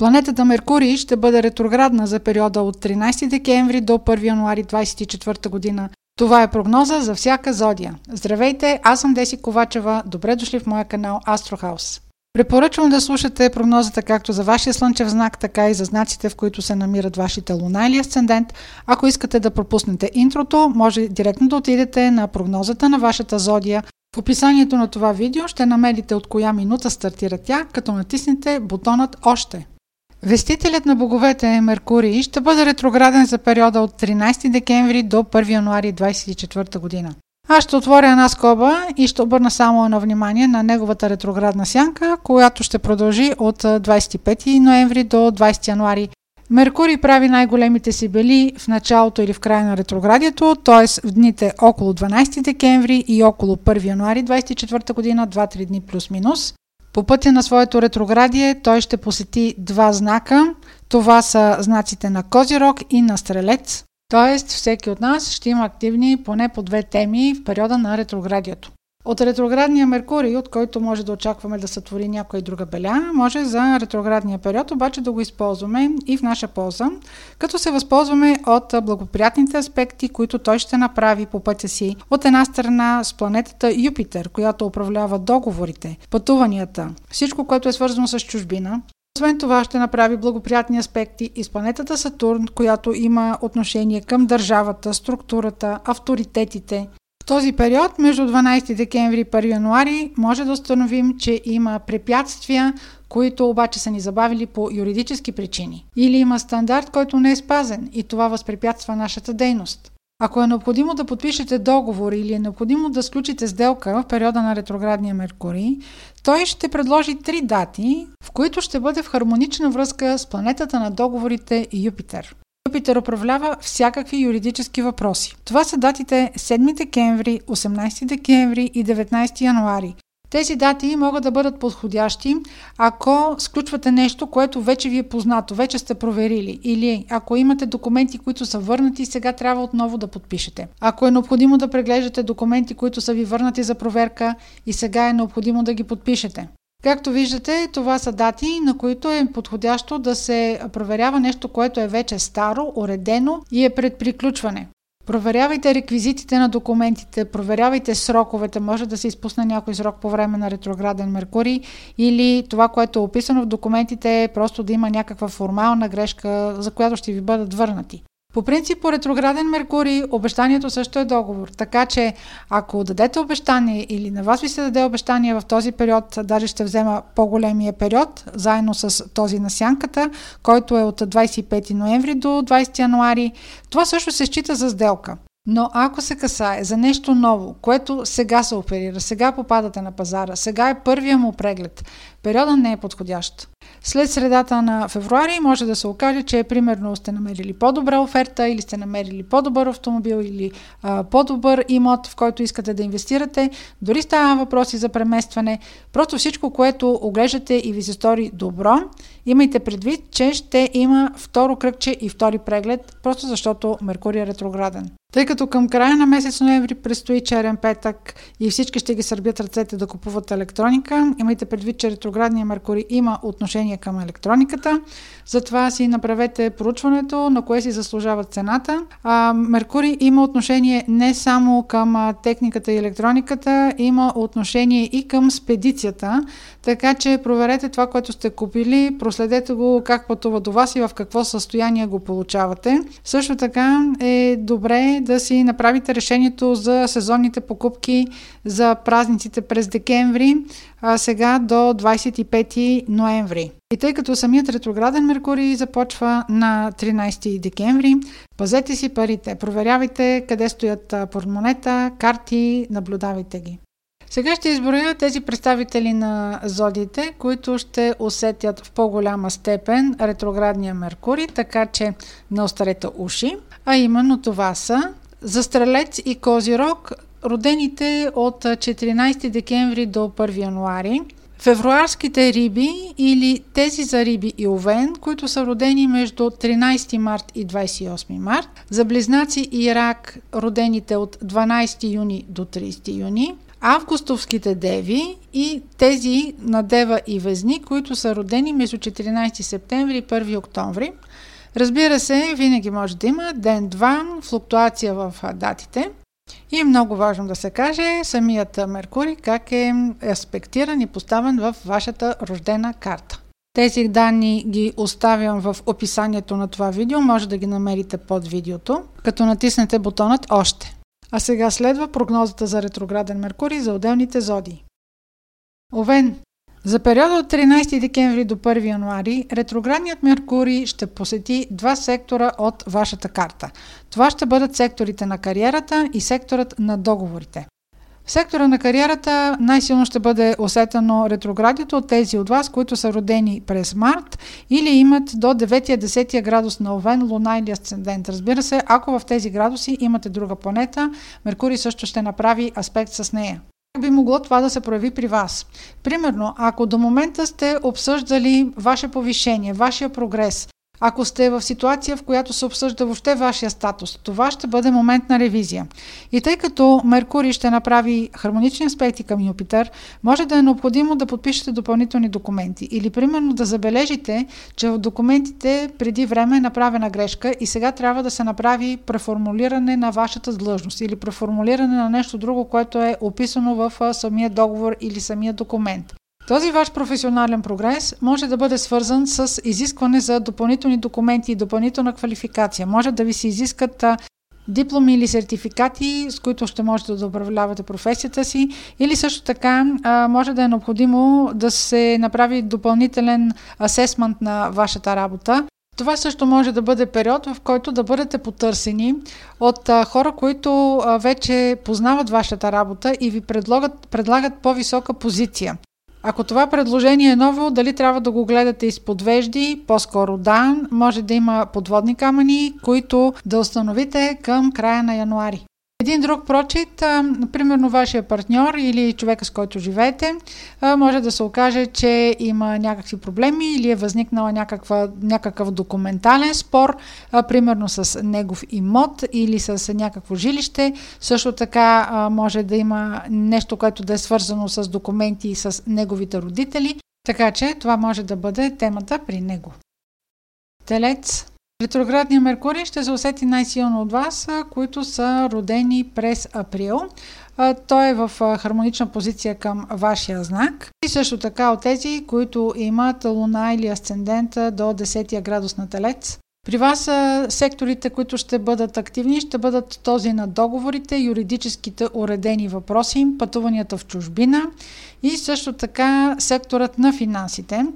Планетата Меркурий ще бъде ретроградна за периода от 13 декември до 1 януари 2024 година. Това е прогноза за всяка зодия. Здравейте, аз съм Деси Ковачева. Добре дошли в моя канал Астрохаус. Препоръчвам да слушате прогнозата както за вашия слънчев знак, така и за знаците, в които се намират вашите луна или асцендент. Ако искате да пропуснете интрото, може директно да отидете на прогнозата на вашата зодия. В описанието на това видео ще намерите от коя минута стартира тя, като натиснете бутонът Още. Вестителят на боговете Меркурий ще бъде ретрограден за периода от 13 декември до 1 януари 2024 година. Аз ще отворя една скоба и ще обърна само едно внимание на неговата ретроградна сянка, която ще продължи от 25 ноември до 20 януари. Меркурий прави най-големите си бели в началото или в края на ретроградието, т.е. в дните около 12 декември и около 1 януари 24 година, 2-3 дни плюс-минус. По пътя на своето ретроградие той ще посети два знака. Това са знаците на Козирог и на Стрелец. Тоест, всеки от нас ще има активни поне по две теми в периода на ретроградието. От ретроградния Меркурий, от който може да очакваме да сътвори някоя друга беля, може за ретроградния период обаче да го използваме и в наша полза, като се възползваме от благоприятните аспекти, които той ще направи по пътя си. От една страна с планетата Юпитер, която управлява договорите, пътуванията, всичко, което е свързано с чужбина, освен това ще направи благоприятни аспекти и с планетата Сатурн, която има отношение към държавата, структурата, авторитетите. Този период, между 12 декември и 1 януари, може да установим, че има препятствия, които обаче са ни забавили по юридически причини. Или има стандарт, който не е спазен и това възпрепятства нашата дейност. Ако е необходимо да подпишете договор или е необходимо да сключите сделка в периода на ретроградния Меркурий, той ще предложи три дати, в които ще бъде в хармонична връзка с планетата на договорите Юпитер. Юпитер управлява всякакви юридически въпроси. Това са датите 7 декември, 18 декември и 19 януари, тези дати могат да бъдат подходящи, ако сключвате нещо, което вече ви е познато, вече сте проверили, или ако имате документи, които са върнати, сега трябва отново да подпишете. Ако е необходимо да преглеждате документи, които са ви върнати за проверка и сега е необходимо да ги подпишете. Както виждате, това са дати, на които е подходящо да се проверява нещо, което е вече старо, уредено и е пред приключване. Проверявайте реквизитите на документите, проверявайте сроковете, може да се изпусне някой срок по време на ретрограден Меркурий или това, което е описано в документите, е просто да има някаква формална грешка, за която ще ви бъдат върнати. По принцип, по ретрограден Меркурий, обещанието също е договор. Така че, ако дадете обещание или на вас ви се даде обещание в този период, даже ще взема по-големия период, заедно с този на сянката, който е от 25 ноември до 20 януари, това също се счита за сделка. Но ако се касае за нещо ново, което сега се оперира, сега попадате на пазара, сега е първия му преглед, периода не е подходящ. След средата на февруари може да се окаже, че примерно сте намерили по-добра оферта или сте намерили по-добър автомобил или а, по-добър имот, в който искате да инвестирате. Дори става въпроси за преместване. Просто всичко, което оглеждате и ви се стори добро, имайте предвид, че ще има второ кръгче и втори преглед, просто защото Меркурий е ретрограден. Тъй като към края на месец ноември предстои черен петък и всички ще ги сърбят ръцете да купуват електроника, имайте предвид, че ретроградния Меркурий има отношение към електрониката. Затова си направете проучването на кое си заслужава цената. А, Меркурий има отношение не само към техниката и електрониката, има отношение и към спедицията, така че проверете това, което сте купили, проследете го как пътува до вас и в какво състояние го получавате. Също така е добре да си направите решението за сезонните покупки за празниците през декември, а сега до 25 ноември. И тъй като самият ретрограден Меркурий започва на 13 декември, пазете си парите, проверявайте къде стоят портмонета, карти, наблюдавайте ги. Сега ще изброя тези представители на зодиите, които ще усетят в по-голяма степен ретроградния Меркурий, така че не остарете уши. А именно това са за Стрелец и Козирог, родените от 14 декември до 1 януари. Февруарските риби или тези за риби и овен, които са родени между 13 март и 28 март. За близнаци и рак, родените от 12 юни до 30 юни. августовските деви и тези на Дева и Везни, които са родени между 14 септември и 1 октомври. Разбира се, винаги може да има ден-два флуктуация в датите. И много важно да се каже самият Меркурий как е аспектиран и поставен в вашата рождена карта. Тези данни ги оставям в описанието на това видео, може да ги намерите под видеото, като натиснете бутонът Още. А сега следва прогнозата за ретрограден Меркурий за отделните зодии. Овен за периода от 13 декември до 1 януари ретроградният Меркурий ще посети два сектора от вашата карта. Това ще бъдат секторите на кариерата и секторът на договорите. В сектора на кариерата най-силно ще бъде усетено ретроградието от тези от вас, които са родени през март или имат до 9-10 градус на Овен, Луна или Асцендент. Разбира се, ако в тези градуси имате друга планета, Меркурий също ще направи аспект с нея. Как би могло това да се прояви при вас? Примерно, ако до момента сте обсъждали ваше повишение, вашия прогрес, ако сте в ситуация, в която се обсъжда въобще вашия статус, това ще бъде момент на ревизия. И тъй като Меркурий ще направи хармонични аспекти към Юпитер, може да е необходимо да подпишете допълнителни документи или примерно да забележите, че в документите преди време е направена грешка и сега трябва да се направи преформулиране на вашата длъжност или преформулиране на нещо друго, което е описано в самия договор или самия документ. Този ваш професионален прогрес може да бъде свързан с изискване за допълнителни документи и допълнителна квалификация. Може да ви се изискат дипломи или сертификати, с които ще можете да управлявате професията си, или също така може да е необходимо да се направи допълнителен асесмент на вашата работа. Това също може да бъде период, в който да бъдете потърсени от хора, които вече познават вашата работа и ви предлагат, предлагат по-висока позиция. Ако това предложение е ново, дали трябва да го гледате изпод вежди? По-скоро да. Може да има подводни камъни, които да установите към края на януари. Един друг прочит, примерно вашия партньор или човека с който живеете, може да се окаже, че има някакви проблеми или е възникнала някаква, някакъв документален спор, примерно с негов имот или с някакво жилище. Също така може да има нещо, което да е свързано с документи с неговите родители, така че това може да бъде темата при него. Телец Ретроградният Меркурий ще се усети най-силно от вас, които са родени през април. Той е в хармонична позиция към вашия знак. И също така от тези, които имат луна или асцендента до 10 градус на телец. При вас секторите, които ще бъдат активни, ще бъдат този на договорите, юридическите уредени въпроси, пътуванията в чужбина и също така секторът на финансите.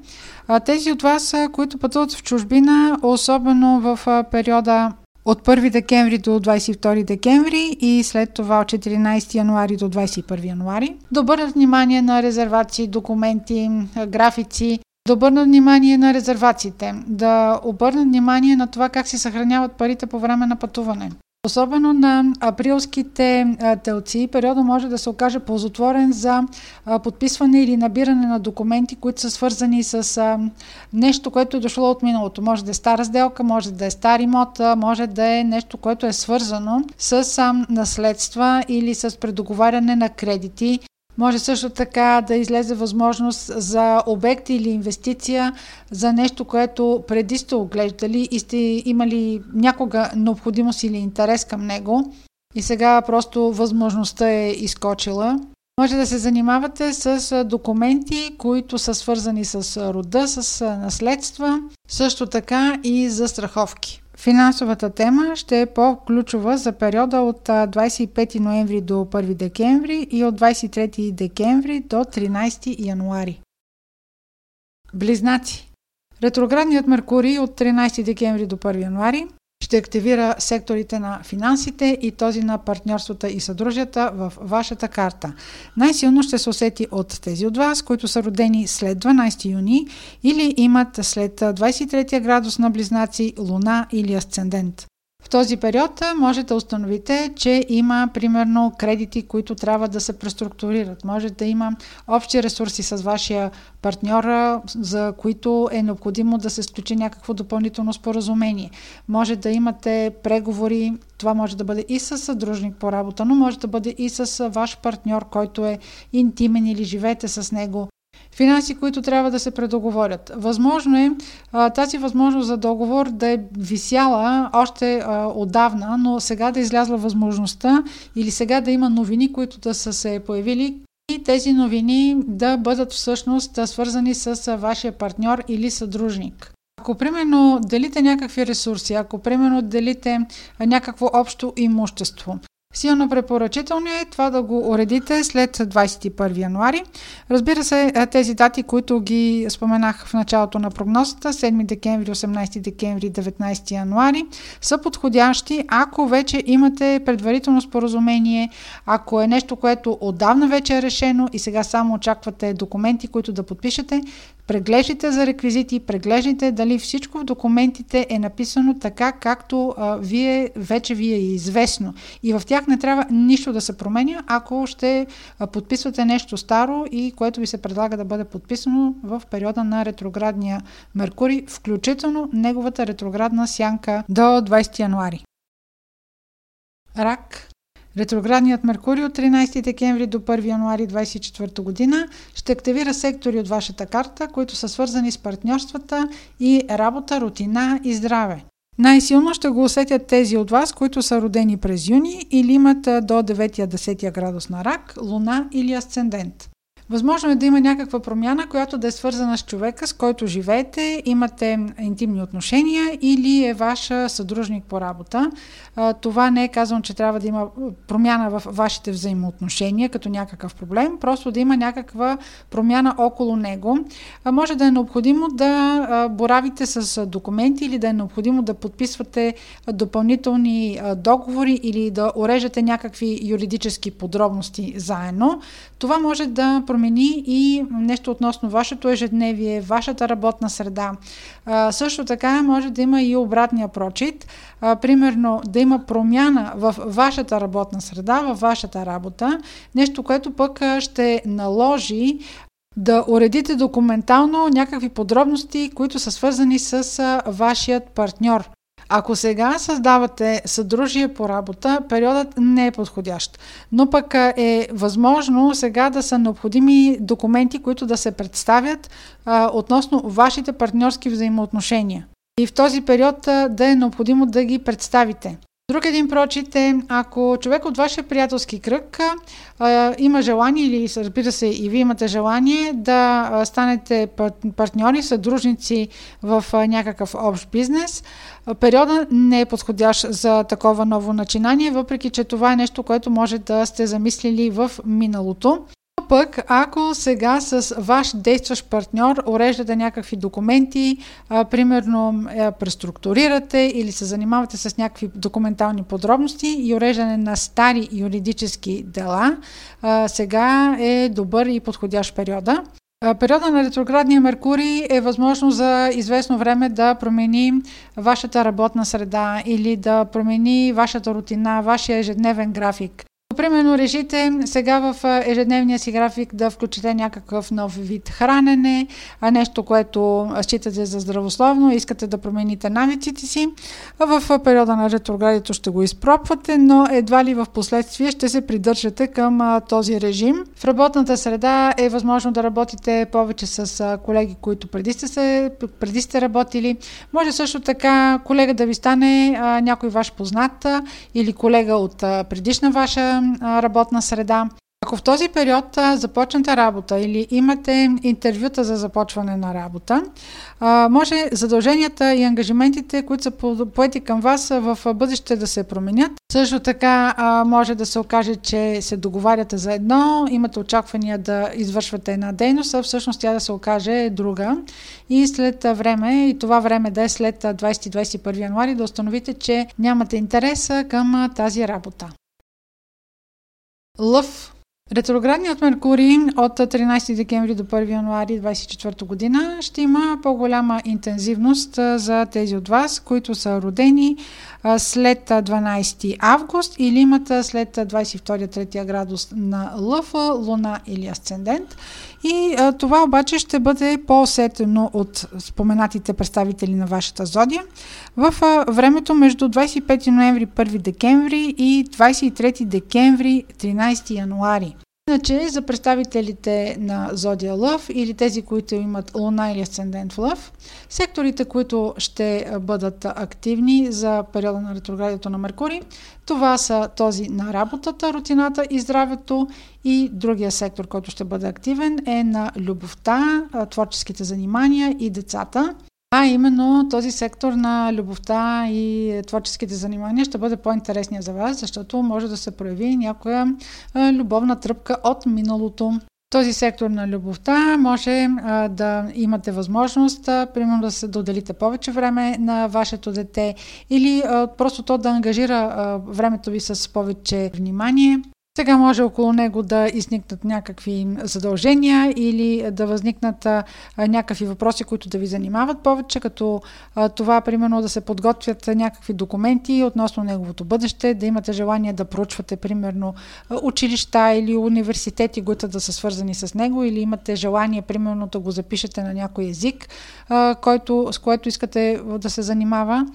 Тези от вас, които пътуват в чужбина, особено в периода от 1 декември до 22 декември и след това от 14 януари до 21 януари. Да обърнат внимание на резервации, документи, графици, да обърнат внимание на резервациите, да обърнат внимание на това как се съхраняват парите по време на пътуване. Особено на априлските телци, периода може да се окаже ползотворен за подписване или набиране на документи, които са свързани с нещо, което е дошло от миналото. Може да е стара сделка, може да е стар имот, може да е нещо, което е свързано с наследства или с предоговаряне на кредити може също така да излезе възможност за обект или инвестиция за нещо, което преди сте оглеждали и сте имали някога необходимост или интерес към него и сега просто възможността е изкочила. Може да се занимавате с документи, които са свързани с рода, с наследства, също така и за страховки. Финансовата тема ще е по-ключова за периода от 25 ноември до 1 декември и от 23 декември до 13 януари. Близнаци Ретроградният Меркурий от 13 декември до 1 януари ще активира секторите на финансите и този на партньорствата и съдружията в вашата карта. Най-силно ще се усети от тези от вас, които са родени след 12 юни или имат след 23 градус на близнаци, луна или асцендент. В този период може да установите, че има примерно кредити, които трябва да се преструктурират. Може да има общи ресурси с вашия партньор, за които е необходимо да се сключи някакво допълнително споразумение. Може да имате преговори, това може да бъде и с съдружник по работа, но може да бъде и с ваш партньор, който е интимен или живеете с него финанси, които трябва да се предоговорят. Възможно е а, тази възможност за договор да е висяла още а, отдавна, но сега да излязла възможността или сега да има новини, които да са се появили и тези новини да бъдат всъщност свързани с вашия партньор или съдружник. Ако примерно делите някакви ресурси, ако примерно делите някакво общо имущество, Силно препоръчително е това да го уредите след 21 януари. Разбира се, тези дати, които ги споменах в началото на прогнозата, 7 декември, 18 декември, 19 януари, са подходящи, ако вече имате предварително споразумение, ако е нещо, което отдавна вече е решено и сега само очаквате документи, които да подпишете, Преглеждайте за реквизити, преглеждайте дали всичко в документите е написано така, както а, вие, вече ви е известно. И в тях не трябва нищо да се променя, ако ще а, подписвате нещо старо и което ви се предлага да бъде подписано в периода на ретроградния Меркурий, включително неговата ретроградна сянка до 20 януари. Рак Ретроградният Меркурий от 13 декември до 1 януари 2024 година ще активира сектори от вашата карта, които са свързани с партньорствата и работа, рутина и здраве. Най-силно ще го усетят тези от вас, които са родени през юни или имат до 9-10 градус на рак, луна или асцендент. Възможно е да има някаква промяна, която да е свързана с човека, с който живеете, имате интимни отношения или е ваша съдружник по работа. Това не е казано, че трябва да има промяна в вашите взаимоотношения като някакъв проблем, просто да има някаква промяна около него. Може да е необходимо да боравите с документи или да е необходимо да подписвате допълнителни договори или да уреждате някакви юридически подробности заедно. Това може да промени и нещо относно вашето ежедневие, вашата работна среда. А, също така може да има и обратния прочит. А, примерно да има промяна в вашата работна среда, в вашата работа, нещо, което пък ще наложи да уредите документално някакви подробности, които са свързани с вашият партньор. Ако сега създавате съдружие по работа, периодът не е подходящ. Но пък е възможно сега да са необходими документи, които да се представят а, относно вашите партньорски взаимоотношения. И в този период а, да е необходимо да ги представите. Друг един прочит е, ако човек от вашия приятелски кръг а, има желание или разбира се и вие имате желание да станете партньори, съдружници в а, някакъв общ бизнес, периода не е подходящ за такова ново начинание, въпреки че това е нещо, което може да сте замислили в миналото пък, ако сега с ваш действащ партньор уреждате някакви документи, а, примерно е, преструктурирате или се занимавате с някакви документални подробности и уреждане на стари юридически дела, а, сега е добър и подходящ периода. Периода на ретроградния Меркурий е възможно за известно време да промени вашата работна среда или да промени вашата рутина, вашия ежедневен график. Примерно решите сега в ежедневния си график да включите някакъв нов вид хранене, нещо, което считате за здравословно, искате да промените навиците си. В периода на ретроградито ще го изпробвате, но едва ли в последствие ще се придържате към този режим. В работната среда е възможно да работите повече с колеги, които преди сте, се, преди сте работили. Може също така колега да ви стане някой ваш познат или колега от предишна ваша работна среда. Ако в този период започнете работа или имате интервюта за започване на работа, може задълженията и ангажиментите, които са поети към вас в бъдеще да се променят. Също така може да се окаже, че се договаряте за едно, имате очаквания да извършвате една дейност, а всъщност тя да се окаже друга. И след време, и това време да е след 20-21 януари, да установите, че нямате интерес към тази работа. Лъв Ретроградният Меркурий от 13 декември до 1 януари 2024 година ще има по-голяма интензивност за тези от вас, които са родени след 12 август или имат след 22-3 градус на Лъв, Луна или Асцендент. И това обаче ще бъде по-усетено от споменатите представители на вашата зодия в времето между 25 ноември 1 декември и 23 декември 13 януари. Иначе за представителите на Зодия Лъв или тези, които имат Луна или Асцендент в Лъв, секторите, които ще бъдат активни за периода на ретроградието на Меркурий, това са този на работата, рутината и здравето и другия сектор, който ще бъде активен е на любовта, творческите занимания и децата. А именно този сектор на любовта и творческите занимания ще бъде по-интересния за вас, защото може да се прояви някоя любовна тръпка от миналото. Този сектор на любовта може а, да имате възможност, а, примерно да се да отделите повече време на вашето дете или а, просто то да ангажира а, времето ви с повече внимание. Сега може около него да изникнат някакви задължения или да възникнат някакви въпроси, които да ви занимават повече, като това, примерно, да се подготвят някакви документи относно неговото бъдеще, да имате желание да проучвате, примерно, училища или университети, които да са свързани с него, или имате желание, примерно, да го запишете на някой език, който, с което искате да се занимава.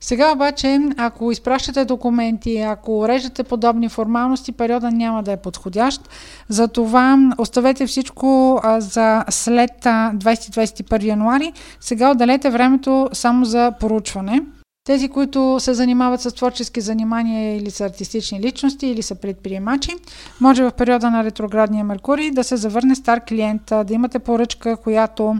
Сега обаче, ако изпращате документи, ако уреждате подобни формалности, периода няма да е подходящ. Затова оставете всичко за след 20-21 януари. Сега отделете времето само за поручване. Тези, които се занимават с творчески занимания или са артистични личности или са предприемачи, може в периода на ретроградния Меркурий да се завърне стар клиент, да имате поръчка, която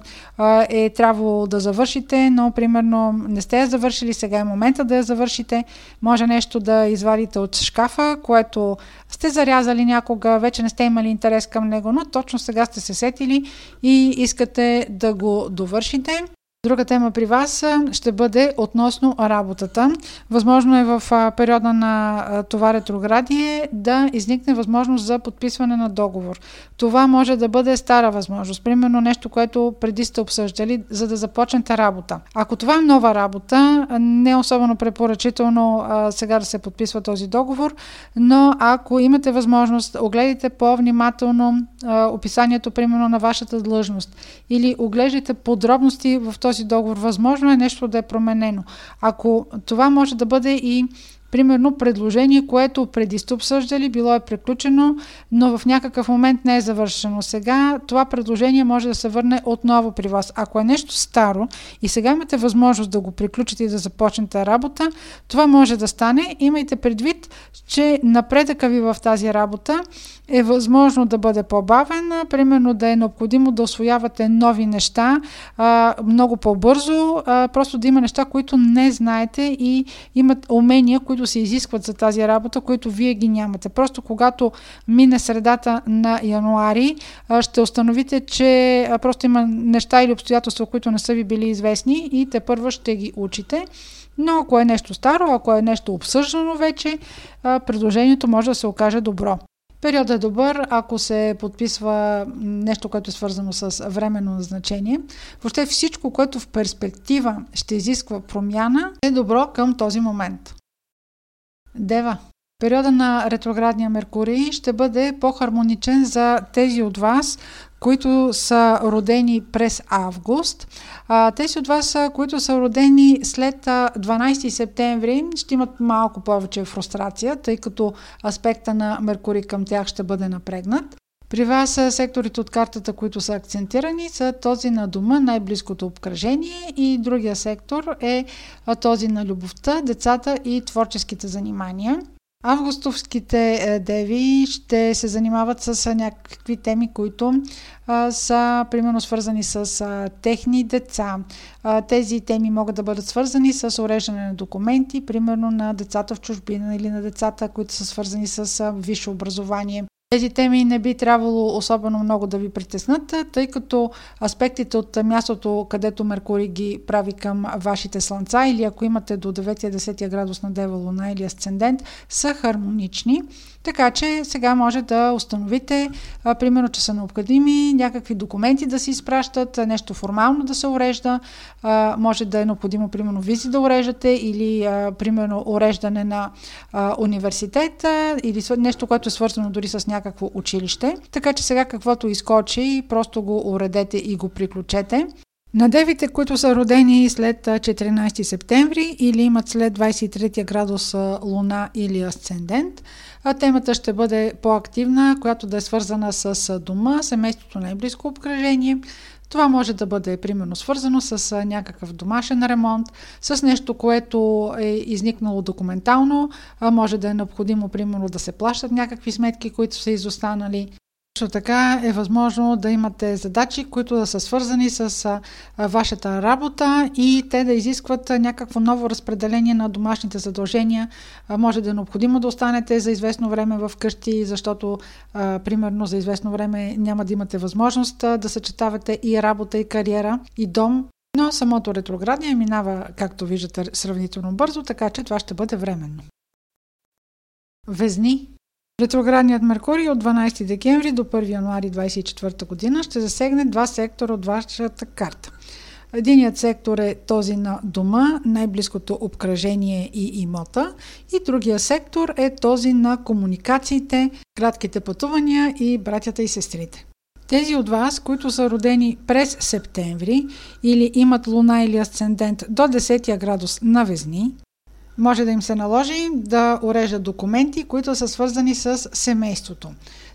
е трябвало да завършите, но примерно не сте я завършили, сега е момента да я завършите. Може нещо да извадите от шкафа, което сте зарязали някога, вече не сте имали интерес към него, но точно сега сте се сетили и искате да го довършите. Друга тема при вас ще бъде относно работата. Възможно е в периода на това ретроградие да изникне възможност за подписване на договор. Това може да бъде стара възможност, примерно нещо, което преди сте обсъждали, за да започнете работа. Ако това е нова работа, не е особено препоръчително сега да се подписва този договор, но ако имате възможност, огледайте по-внимателно описанието, примерно, на вашата длъжност или оглеждайте подробности в този този договор. Възможно е нещо да е променено. Ако това може да бъде и Примерно предложение, което преди сте обсъждали, било е приключено, но в някакъв момент не е завършено. Сега това предложение може да се върне отново при вас. Ако е нещо старо и сега имате възможност да го приключите и да започнете работа, това може да стане. Имайте предвид, че напредъка ви в тази работа е възможно да бъде по-бавен, примерно да е необходимо да освоявате нови неща много по-бързо, просто да има неща, които не знаете и имат умения, които се изискват за тази работа, които вие ги нямате. Просто когато мине средата на януари, ще установите, че просто има неща или обстоятелства, които не са ви били известни и те първо ще ги учите. Но ако е нещо старо, ако е нещо обсъждано вече, предложението може да се окаже добро. Периодът е добър, ако се подписва нещо, което е свързано с временно назначение. Въобще всичко, което в перспектива ще изисква промяна, е добро към този момент. Дева. Периода на ретроградния Меркурий ще бъде по-хармоничен за тези от вас, които са родени през август. Тези от вас, които са родени след 12 септември, ще имат малко повече фрустрация, тъй като аспекта на Меркурий към тях ще бъде напрегнат. При вас секторите от картата, които са акцентирани, са този на дома, най-близкото обкръжение и другия сектор е този на любовта, децата и творческите занимания. Августовските деви ще се занимават с някакви теми, които са примерно свързани с техни деца. Тези теми могат да бъдат свързани с уреждане на документи, примерно на децата в чужбина или на децата, които са свързани с висше образование. Тези теми не би трябвало особено много да ви притеснат, тъй като аспектите от мястото, където Меркурий ги прави към вашите слънца или ако имате до 9-10 градус на Дева Луна или Асцендент, са хармонични. Така че сега може да установите, а, примерно, че са необходими някакви документи да се изпращат, нещо формално да се урежда, а, може да е необходимо, примерно, визи да уреждате или, а, примерно, уреждане на а, университета или нещо, което е свързано дори с някакво училище. Така че сега каквото изкочи, просто го уредете и го приключете. На девите, които са родени след 14 септември или имат след 23 градус луна или асцендент, темата ще бъде по-активна, която да е свързана с дома, семейството, най-близко обкръжение. Това може да бъде, примерно, свързано с някакъв домашен ремонт, с нещо, което е изникнало документално, може да е необходимо, примерно, да се плащат някакви сметки, които са изостанали. Също така е възможно да имате задачи, които да са свързани с вашата работа и те да изискват някакво ново разпределение на домашните задължения. Може да е необходимо да останете за известно време в къщи, защото примерно за известно време няма да имате възможност да съчетавате и работа, и кариера, и дом. Но самото ретроградния минава, както виждате, сравнително бързо, така че това ще бъде временно. Везни Ретроградният Меркурий от 12 декември до 1 януари 2024 година ще засегне два сектора от вашата карта. Единият сектор е този на дома, най-близкото обкръжение и имота и другия сектор е този на комуникациите, кратките пътувания и братята и сестрите. Тези от вас, които са родени през септември или имат луна или асцендент до 10 градус на Везни, може да им се наложи да уреждат документи, които са свързани с семейството.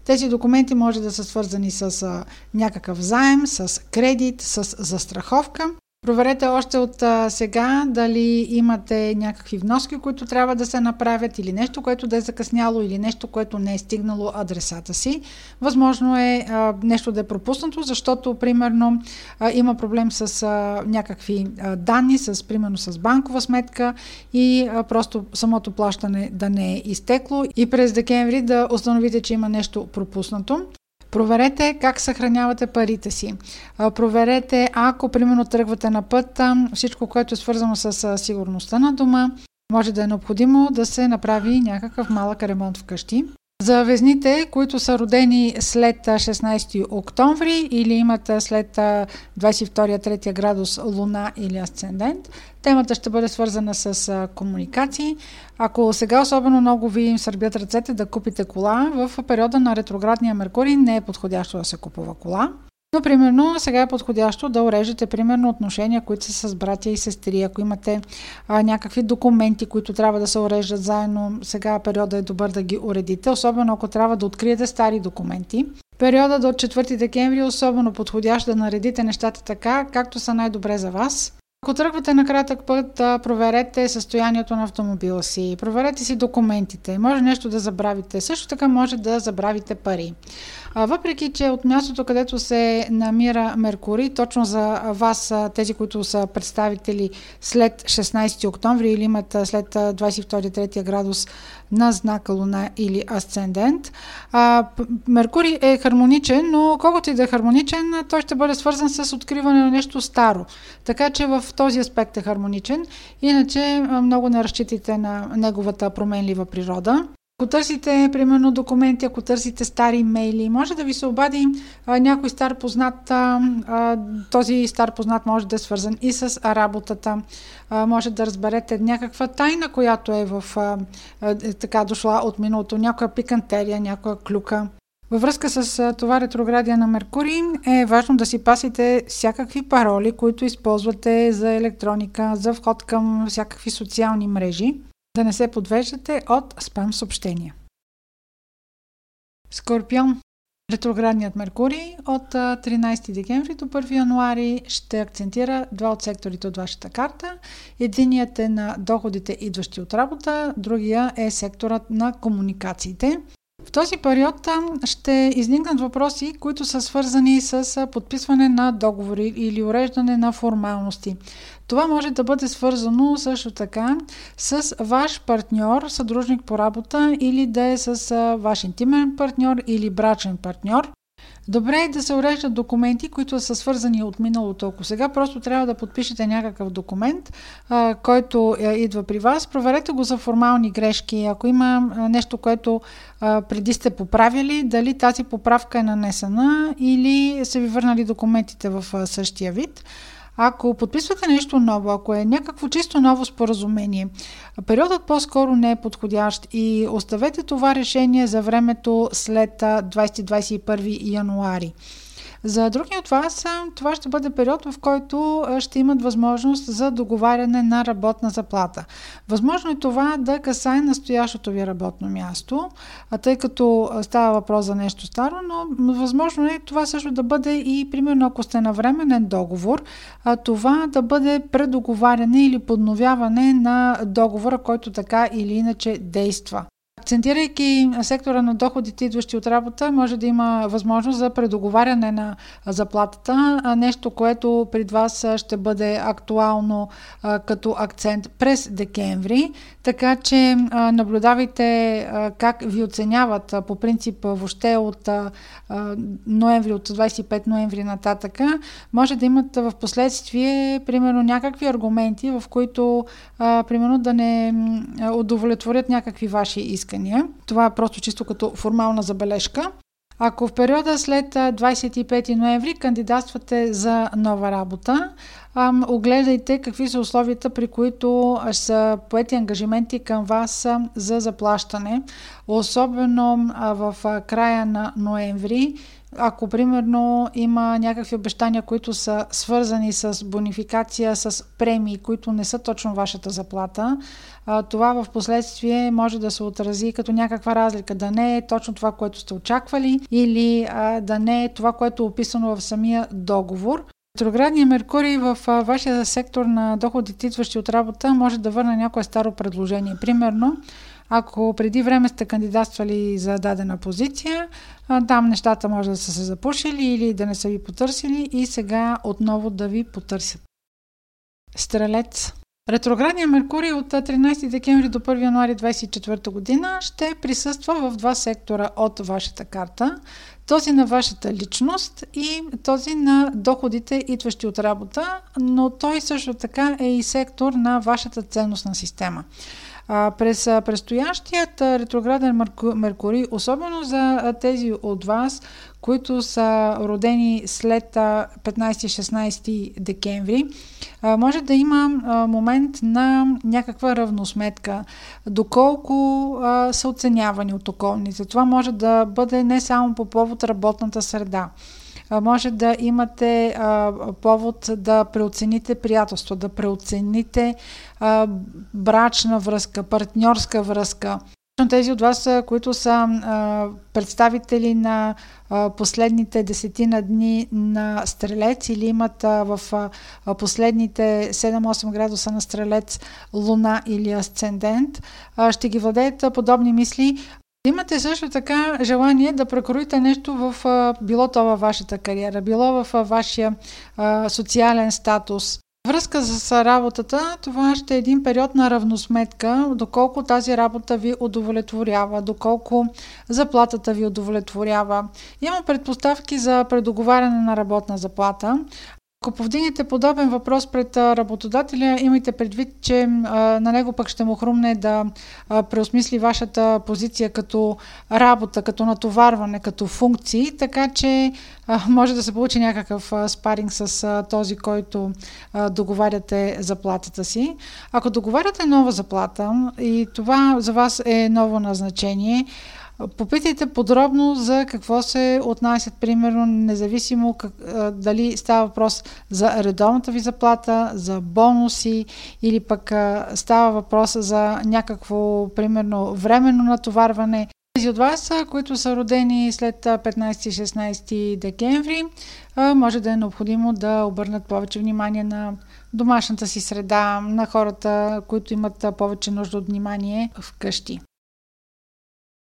Тези документи може да са свързани с някакъв заем, с кредит, с застраховка Проверете още от а, сега дали имате някакви вноски, които трябва да се направят или нещо, което да е закъсняло или нещо, което не е стигнало адресата си. Възможно е а, нещо да е пропуснато, защото примерно а, има проблем с а, някакви а, данни, с примерно с банкова сметка и а, просто самото плащане да не е изтекло и през декември да установите, че има нещо пропуснато. Проверете как съхранявате парите си. Проверете, ако примерно тръгвате на път, всичко, което е свързано с сигурността на дома, може да е необходимо да се направи някакъв малък ремонт вкъщи. За везните, които са родени след 16 октомври или имат след 22-3 градус луна или асцендент, темата ще бъде свързана с комуникации. Ако сега особено много ви им сърбят ръцете да купите кола, в периода на ретроградния Меркурий не е подходящо да се купува кола. Но, примерно, сега е подходящо да урежете, примерно, отношения, които са с братя и сестри. Ако имате а, някакви документи, които трябва да се уреждат заедно, сега периода е добър да ги уредите, особено ако трябва да откриете стари документи. Периода до 4 декември е особено подходящ да наредите нещата така, както са най-добре за вас. Ако тръгвате на кратък път, проверете състоянието на автомобила си, проверете си документите, може нещо да забравите, също така може да забравите пари. Въпреки, че от мястото, където се намира Меркурий, точно за вас, тези, които са представители след 16 октомври или имат след 22-3 градус на знака Луна или Асцендент, Меркурий е хармоничен, но колкото и да е хармоничен, той ще бъде свързан с откриване на нещо старо. Така че в този аспект е хармоничен. Иначе много не разчитайте на неговата променлива природа. Ако търсите, примерно, документи, ако търсите стари имейли, може да ви се обади а, някой стар познат. А, а, този стар познат може да е свързан и с работата. А, може да разберете някаква тайна, която е в а, а, така дошла от миналото, някоя пикантерия, някоя клюка. Във връзка с това ретроградия на Меркурий е важно да си пасите всякакви пароли, които използвате за електроника, за вход към всякакви социални мрежи да не се подвеждате от спам съобщения. Скорпион Ретроградният Меркурий от 13 декември до 1 януари ще акцентира два от секторите от вашата карта. Единият е на доходите, идващи от работа, другия е секторът на комуникациите. В този период ще изникнат въпроси, които са свързани с подписване на договори или уреждане на формалности. Това може да бъде свързано също така с ваш партньор, съдружник по работа или да е с ваш интимен партньор или брачен партньор. Добре е да се уреждат документи, които са свързани от миналото. Ако сега просто трябва да подпишете някакъв документ, а, който а, идва при вас, проверете го за формални грешки. Ако има а, нещо, което а, преди сте поправили, дали тази поправка е нанесена или са ви върнали документите в а, същия вид. Ако подписвате нещо ново, ако е някакво чисто ново споразумение, периодът по-скоро не е подходящ и оставете това решение за времето след 20-21 януари. За други от вас това ще бъде период, в който ще имат възможност за договаряне на работна заплата. Възможно е това да касае настоящото ви работно място, тъй като става въпрос за нещо старо, но възможно е това също да бъде и, примерно, ако сте на временен договор, това да бъде предоговаряне или подновяване на договора, който така или иначе действа. Акцентирайки сектора на доходите, идващи от работа, може да има възможност за предоговаряне на заплатата, нещо, което пред вас ще бъде актуално като акцент през декември. Така че наблюдавайте как ви оценяват по принцип въобще от ноември, от 25 ноември нататъка. Може да имат в последствие, примерно, някакви аргументи, в които, примерно, да не удовлетворят някакви ваши искания. Това е просто чисто като формална забележка. Ако в периода след 25 ноември кандидатствате за нова работа, огледайте какви са условията, при които са поети ангажименти към вас за заплащане, особено в края на ноември ако примерно има някакви обещания, които са свързани с бонификация, с премии, които не са точно вашата заплата, това в последствие може да се отрази като някаква разлика. Да не е точно това, което сте очаквали или да не е това, което е описано в самия договор. Ретроградният Меркурий в вашия сектор на доходите, идващи от работа, може да върне някое старо предложение. Примерно, ако преди време сте кандидатствали за дадена позиция, там нещата може да са се запушили или да не са ви потърсили и сега отново да ви потърсят. Стрелец Ретроградният Меркурий от 13 декември до 1 януари 2024 година ще присъства в два сектора от вашата карта. Този на вашата личност и този на доходите, идващи от работа, но той също така е и сектор на вашата ценностна система. А, през предстоящият ретрограден Меркурий, особено за тези от вас, които са родени след 15-16 декември, може да има момент на някаква равносметка, доколко са оценявани от околните. Това може да бъде не само по повод работната среда може да имате а, повод да преоцените приятелство, да преоцените а, брачна връзка, партньорска връзка. Тези от вас, които са а, представители на а, последните десетина дни на стрелец или имат а, в а, последните 7-8 градуса на стрелец луна или асцендент, а, ще ги владеят подобни мисли. Имате също така желание да прекроите нещо в било то във вашата кариера, било в вашия а, социален статус. Връзка с работата, това ще е един период на равносметка, доколко тази работа ви удовлетворява, доколко заплатата ви удовлетворява. Има предпоставки за предоговаряне на работна заплата. Ако повдигнете подобен въпрос пред работодателя, имайте предвид, че на него пък ще му хрумне да преосмисли вашата позиция като работа, като натоварване, като функции, така че може да се получи някакъв спаринг с този, който договаряте заплатата си. Ако договаряте нова заплата и това за вас е ново назначение, Попитайте подробно за какво се отнасят, примерно, независимо как, дали става въпрос за редовната ви заплата, за бонуси или пък става въпрос за някакво, примерно, временно натоварване. Тези от вас, които са родени след 15-16 декември, може да е необходимо да обърнат повече внимание на домашната си среда, на хората, които имат повече нужда от внимание вкъщи.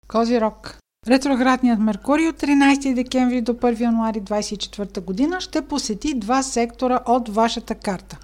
Козирог. Ретроградният Меркурий от 13 декември до 1 януари 2024 година ще посети два сектора от вашата карта.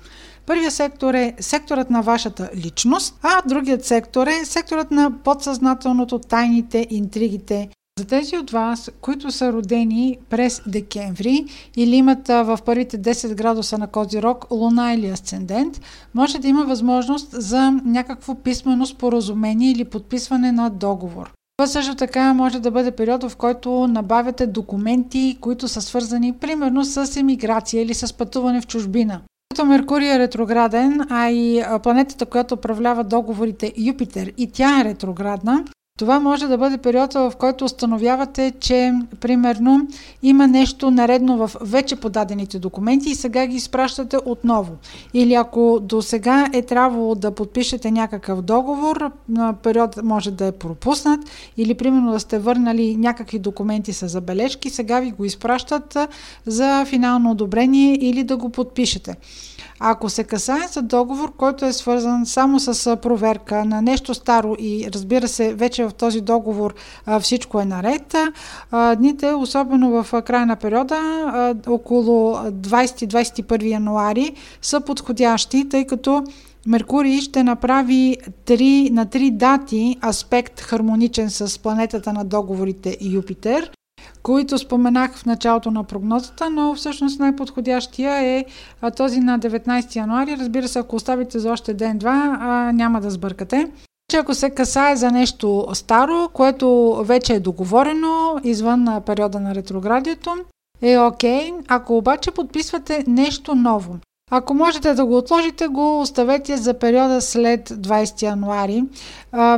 Първият сектор е секторът на вашата личност, а другият сектор е секторът на подсъзнателното, тайните, интригите За тези от вас, които са родени през декември или имат в първите 10 градуса на Козирог луна или асцендент, може да има възможност за някакво писмено споразумение или подписване на договор. Това също така може да бъде период, в който набавяте документи, които са свързани примерно с емиграция или с пътуване в чужбина. Като Меркурий е ретрограден, а и планетата, която управлява договорите Юпитер и тя е ретроградна, това може да бъде период, в който установявате, че примерно има нещо наредно в вече подадените документи и сега ги изпращате отново. Или ако до сега е трябвало да подпишете някакъв договор, период може да е пропуснат, или примерно да сте върнали някакви документи с забележки, сега ви го изпращат за финално одобрение или да го подпишете. Ако се касае за договор, който е свързан само с проверка на нещо старо и разбира се, вече в този договор всичко е наред, дните, особено в края на периода, около 20-21 януари, са подходящи, тъй като Меркурий ще направи 3, на три дати аспект хармоничен с планетата на договорите Юпитер които споменах в началото на прогнозата, но всъщност най-подходящия е този на 19 януари. Разбира се, ако оставите за още ден-два, няма да сбъркате. Че ако се касае за нещо старо, което вече е договорено извън периода на ретроградието, е окей. Okay. Ако обаче подписвате нещо ново, ако можете да го отложите, го оставете за периода след 20 януари.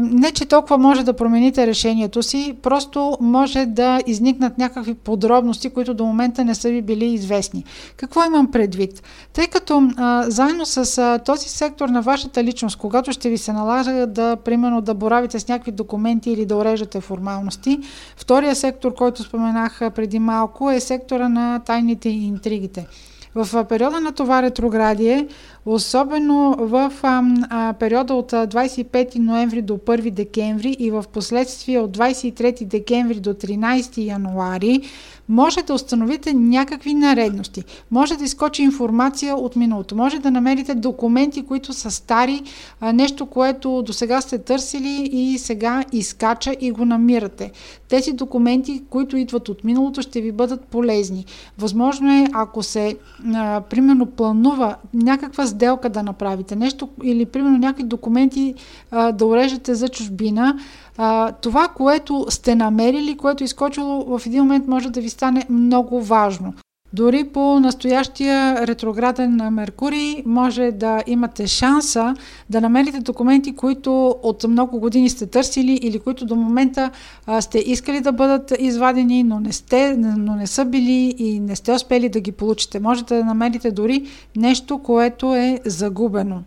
Не, че толкова може да промените решението си, просто може да изникнат някакви подробности, които до момента не са ви били известни. Какво имам предвид? Тъй като а, заедно с а, този сектор на вашата личност, когато ще ви се налага да, примерно, да боравите с някакви документи или да уреждате формалности, втория сектор, който споменах преди малко, е сектора на тайните и интригите. В периода на това ретроградие, особено в а, а, периода от 25 ноември до 1 декември и в последствие от 23 декември до 13 януари, може да установите някакви наредности. Може да изкочи информация от миналото. Може да намерите документи, които са стари, нещо, което до сега сте търсили и сега изкача и го намирате. Тези документи, които идват от миналото, ще ви бъдат полезни. Възможно е, ако се, а, примерно, планува някаква сделка да направите, нещо или, примерно, някакви документи а, да урежете за чужбина, а, това, което сте намерили, което е изкочило в един момент може да ви стане много важно. Дори по настоящия ретрограден на Меркурий може да имате шанса да намерите документи, които от много години сте търсили или които до момента сте искали да бъдат извадени, но не, сте, но не са били и не сте успели да ги получите. Можете да намерите дори нещо, което е загубено.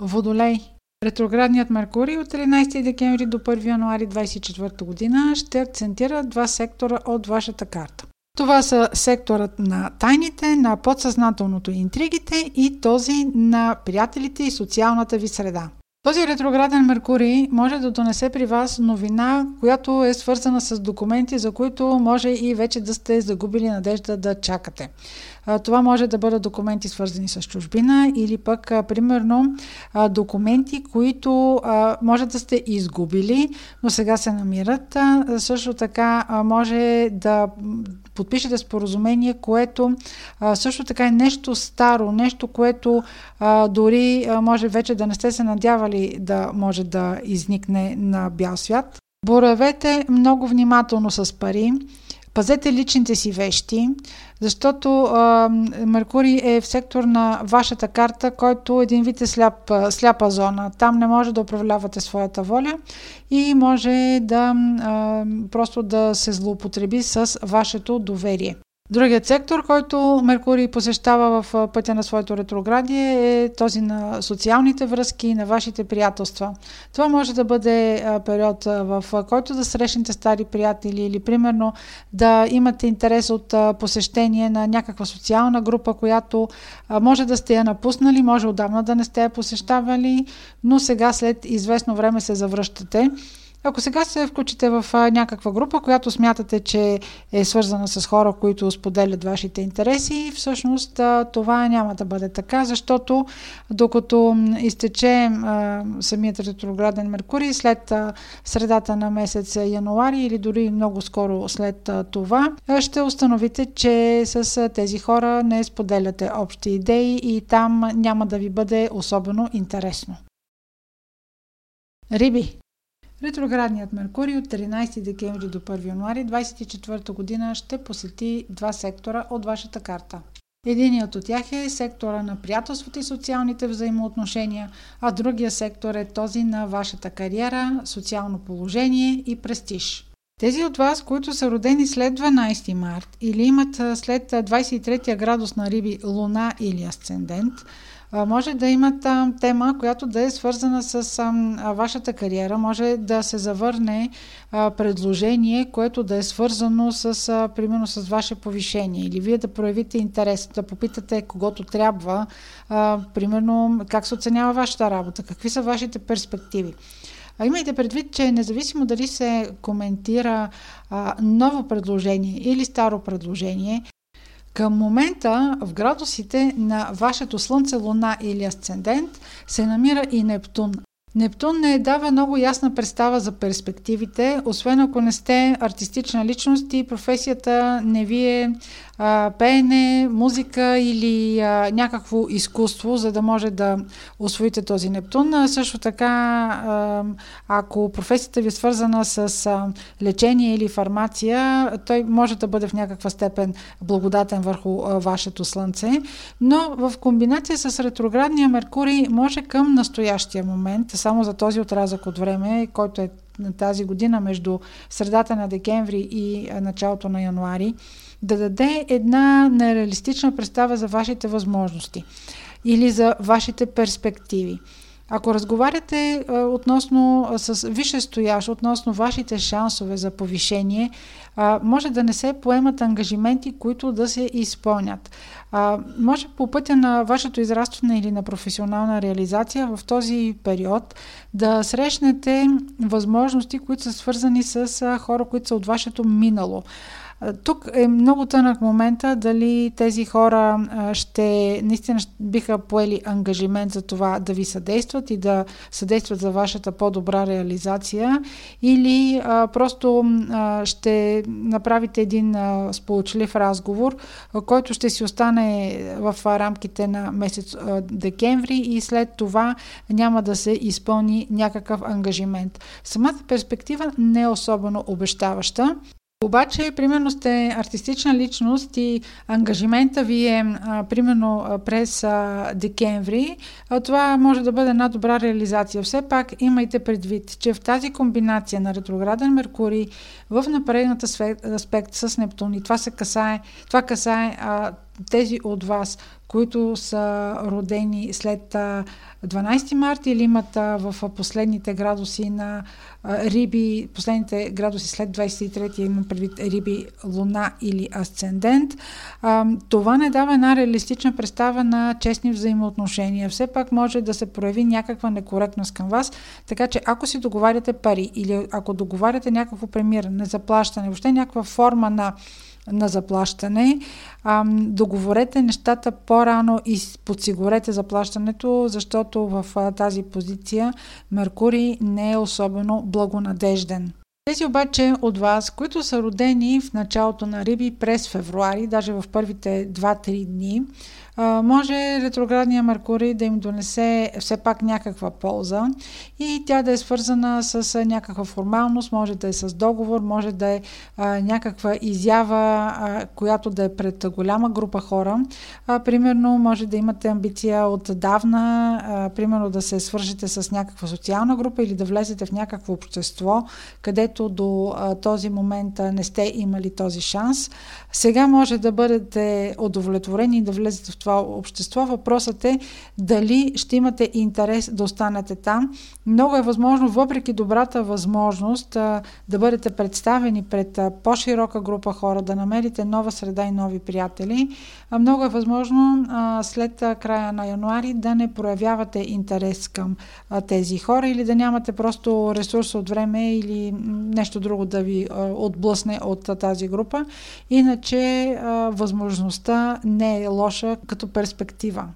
Водолей Ретроградният Меркурий от 13 декември до 1 януари 2024 година ще акцентира два сектора от вашата карта. Това са секторът на тайните, на подсъзнателното и интригите и този на приятелите и социалната ви среда. Този ретрограден Меркурий може да донесе при вас новина, която е свързана с документи, за които може и вече да сте загубили надежда да чакате. Това може да бъдат документи свързани с чужбина или пък, примерно, документи, които може да сте изгубили, но сега се намират. Също така може да подпишете споразумение, което също така е нещо старо, нещо, което дори може вече да не сте се надявали да може да изникне на бял свят. Боравете много внимателно с пари. Пазете личните си вещи, защото а, Меркурий е в сектор на вашата карта, който един вид е сляп, сляпа зона. Там не може да управлявате своята воля и може да а, просто да се злоупотреби с вашето доверие. Другият сектор, който Меркурий посещава в пътя на своето ретроградие е този на социалните връзки и на вашите приятелства. Това може да бъде период, в който да срещнете стари приятели или примерно да имате интерес от посещение на някаква социална група, която може да сте я напуснали, може отдавна да не сте я посещавали, но сега след известно време се завръщате Ако сега се включите в някаква група, която смятате, че е свързана с хора, които споделят вашите интереси, всъщност това няма да бъде така, защото докато изтече самият ретрограден Меркурий след средата на месец януари или дори много скоро след това, ще установите, че с тези хора не споделяте общи идеи и там няма да ви бъде особено интересно. Риби Ретроградният Меркурий от 13 декември до 1 януари 2024 година ще посети два сектора от вашата карта. Единият от тях е сектора на приятелството и социалните взаимоотношения, а другия сектор е този на вашата кариера, социално положение и престиж. Тези от вас, които са родени след 12 март или имат след 23 градус на Риби Луна или Асцендент, може да имат тема, която да е свързана с вашата кариера. Може да се завърне предложение, което да е свързано с, примерно, с ваше повишение. Или вие да проявите интерес, да попитате когото трябва, примерно, как се оценява вашата работа, какви са вашите перспективи. А имайте предвид, че независимо дали се коментира а, ново предложение или старо предложение, към момента в градусите на вашето Слънце, Луна или Асцендент се намира и Нептун. Нептун не дава много ясна представа за перспективите, освен ако не сте артистична личност и професията не ви е а, пеене, музика или а, някакво изкуство, за да може да освоите този Нептун. А, също така, а, ако професията ви е свързана с а, лечение или фармация, той може да бъде в някаква степен благодатен върху а, вашето Слънце, но в комбинация с ретроградния Меркурий може към настоящия момент, само за този отрязък от време, който е тази година между средата на декември и началото на януари, да даде една нереалистична представа за вашите възможности или за вашите перспективи. Ако разговаряте а, относно а, с висше стоящ, относно вашите шансове за повишение, а, може да не се поемат ангажименти, които да се изпълнят. А, може по пътя на вашето израстване или на професионална реализация в този период да срещнете възможности, които са свързани с а, хора, които са от вашето минало. Тук е много тънък момента дали тези хора ще наистина биха поели ангажимент за това да ви съдействат и да съдействат за вашата по-добра реализация или а, просто а, ще направите един а, сполучлив разговор, а, който ще си остане в рамките на месец а, декември и след това няма да се изпълни някакъв ангажимент. Самата перспектива не е особено обещаваща. Обаче, примерно сте артистична личност и ангажимента ви е а, примерно през а, декември, а, това може да бъде една добра реализация. Все пак имайте предвид, че в тази комбинация на ретрограден Меркурий в напредната аспект с Нептун и това се касае, това касае а, тези от вас, които са родени след 12 марта или имат в последните градуси на Риби, последните градуси след 23 имам предвид Риби, Луна или Асцендент, това не дава една реалистична представа на честни взаимоотношения. Все пак може да се прояви някаква некоректност към вас, така че ако си договаряте пари или ако договаряте някакво премиране, заплащане, въобще някаква форма на на заплащане. А, договорете нещата по-рано и подсигурете заплащането, защото в а, тази позиция Меркурий не е особено благонадежден. Тези обаче от вас, които са родени в началото на Риби през февруари, даже в първите 2-3 дни, може ретроградния Меркурий да им донесе все пак някаква полза и тя да е свързана с някаква формалност, може да е с договор, може да е някаква изява, която да е пред голяма група хора. Примерно, може да имате амбиция отдавна, примерно да се свържете с някаква социална група или да влезете в някакво общество, където до този момент не сте имали този шанс. Сега може да бъдете удовлетворени и да влезете в това това общество. Въпросът е дали ще имате интерес да останете там. Много е възможно, въпреки добрата възможност да бъдете представени пред по-широка група хора, да намерите нова среда и нови приятели, много е възможно след края на януари да не проявявате интерес към тези хора или да нямате просто ресурс от време или нещо друго да ви отблъсне от тази група. Иначе възможността не е лоша като перспектива.